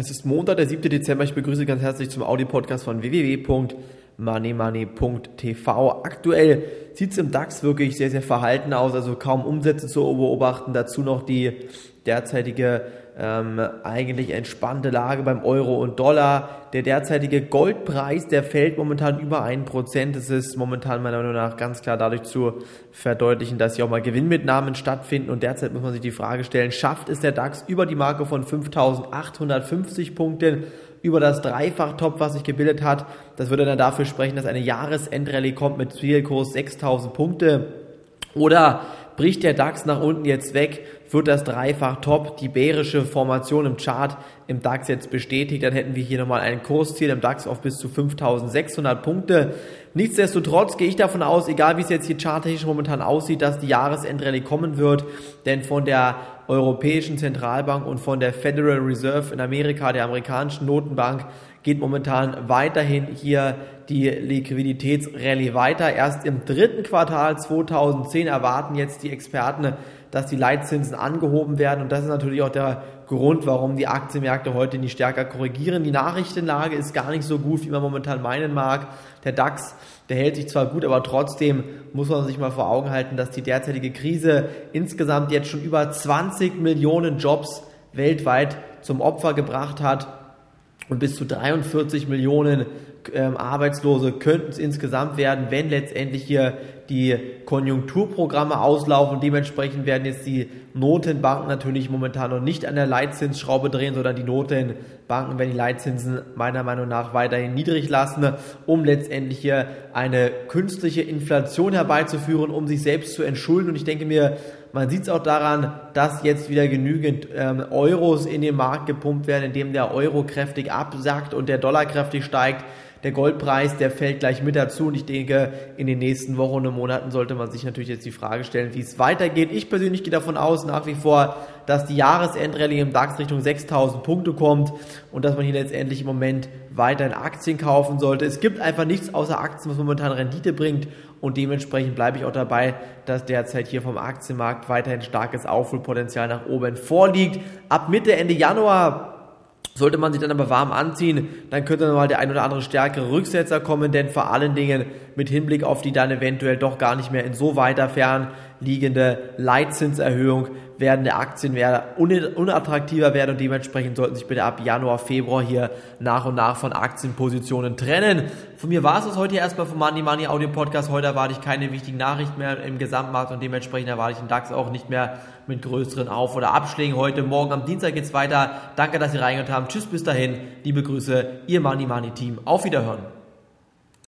Es ist Montag, der 7. Dezember. Ich begrüße ganz herzlich zum Audi-Podcast von www.moneymoney.tv. Aktuell sieht es im DAX wirklich sehr, sehr verhalten aus, also kaum Umsätze zu beobachten. Dazu noch die derzeitige ähm, eigentlich entspannte Lage beim Euro und Dollar. Der derzeitige Goldpreis, der fällt momentan über 1%. Es ist momentan meiner Meinung nach ganz klar dadurch zu verdeutlichen, dass hier auch mal Gewinnmitnahmen stattfinden. Und derzeit muss man sich die Frage stellen, schafft es der DAX über die Marke von 5.850 Punkten? über das Dreifach-Top, was sich gebildet hat. Das würde dann dafür sprechen, dass eine Jahresendrallye kommt mit Zielkurs 6000 Punkte. Oder bricht der DAX nach unten jetzt weg, wird das Dreifach-Top, die bärische Formation im Chart im DAX jetzt bestätigt, dann hätten wir hier nochmal ein Kursziel im DAX auf bis zu 5600 Punkte. Nichtsdestotrotz gehe ich davon aus, egal wie es jetzt hier charttechnisch momentan aussieht, dass die Jahresendrallye kommen wird, denn von der Europäischen Zentralbank und von der Federal Reserve in Amerika, der amerikanischen Notenbank, geht momentan weiterhin hier die Liquiditätsrallye weiter. Erst im dritten Quartal 2010 erwarten jetzt die Experten, dass die Leitzinsen angehoben werden. Und das ist natürlich auch der Grund, warum die Aktienmärkte heute nicht stärker korrigieren. Die Nachrichtenlage ist gar nicht so gut, wie man momentan meinen mag. Der DAX, der hält sich zwar gut, aber trotzdem muss man sich mal vor Augen halten, dass die derzeitige Krise insgesamt jetzt schon über 20 Millionen Jobs weltweit zum Opfer gebracht hat und bis zu 43 Millionen ähm, Arbeitslose könnten es insgesamt werden, wenn letztendlich hier die Konjunkturprogramme auslaufen. Dementsprechend werden jetzt die Notenbanken natürlich momentan noch nicht an der Leitzinsschraube drehen, sondern die Notenbanken werden die Leitzinsen meiner Meinung nach weiterhin niedrig lassen, um letztendlich hier eine künstliche Inflation herbeizuführen, um sich selbst zu entschulden. Und ich denke mir, man sieht es auch daran, dass jetzt wieder genügend ähm, Euros in den Markt gepumpt werden, indem der Euro kräftig absackt und der Dollar kräftig steigt. Der Goldpreis, der fällt gleich mit dazu und ich denke, in den nächsten Wochen und Monaten sollte man sich natürlich jetzt die Frage stellen, wie es weitergeht. Ich persönlich gehe davon aus, nach wie vor, dass die Jahresendrallye im DAX Richtung 6000 Punkte kommt und dass man hier letztendlich im Moment weiterhin Aktien kaufen sollte. Es gibt einfach nichts außer Aktien, was momentan Rendite bringt und dementsprechend bleibe ich auch dabei, dass derzeit hier vom Aktienmarkt weiterhin starkes Aufholpotenzial nach oben vorliegt. Ab Mitte, Ende Januar sollte man sich dann aber warm anziehen, dann könnte dann mal der ein oder andere stärkere Rücksetzer kommen, denn vor allen Dingen mit Hinblick auf die dann eventuell doch gar nicht mehr in so weiter fern liegende Leitzinserhöhung werden der Aktienwerte unattraktiver werden und dementsprechend sollten sich bitte ab Januar, Februar hier nach und nach von Aktienpositionen trennen. Von mir war es das heute erstmal vom Money Money Audio Podcast. Heute erwarte ich keine wichtigen Nachrichten mehr im Gesamtmarkt und dementsprechend erwarte ich den DAX auch nicht mehr mit größeren Auf- oder Abschlägen. Heute, morgen am Dienstag geht's weiter. Danke, dass Sie reingehört haben. Tschüss, bis dahin. Liebe Grüße, Ihr Money Money Team. Auf Wiederhören.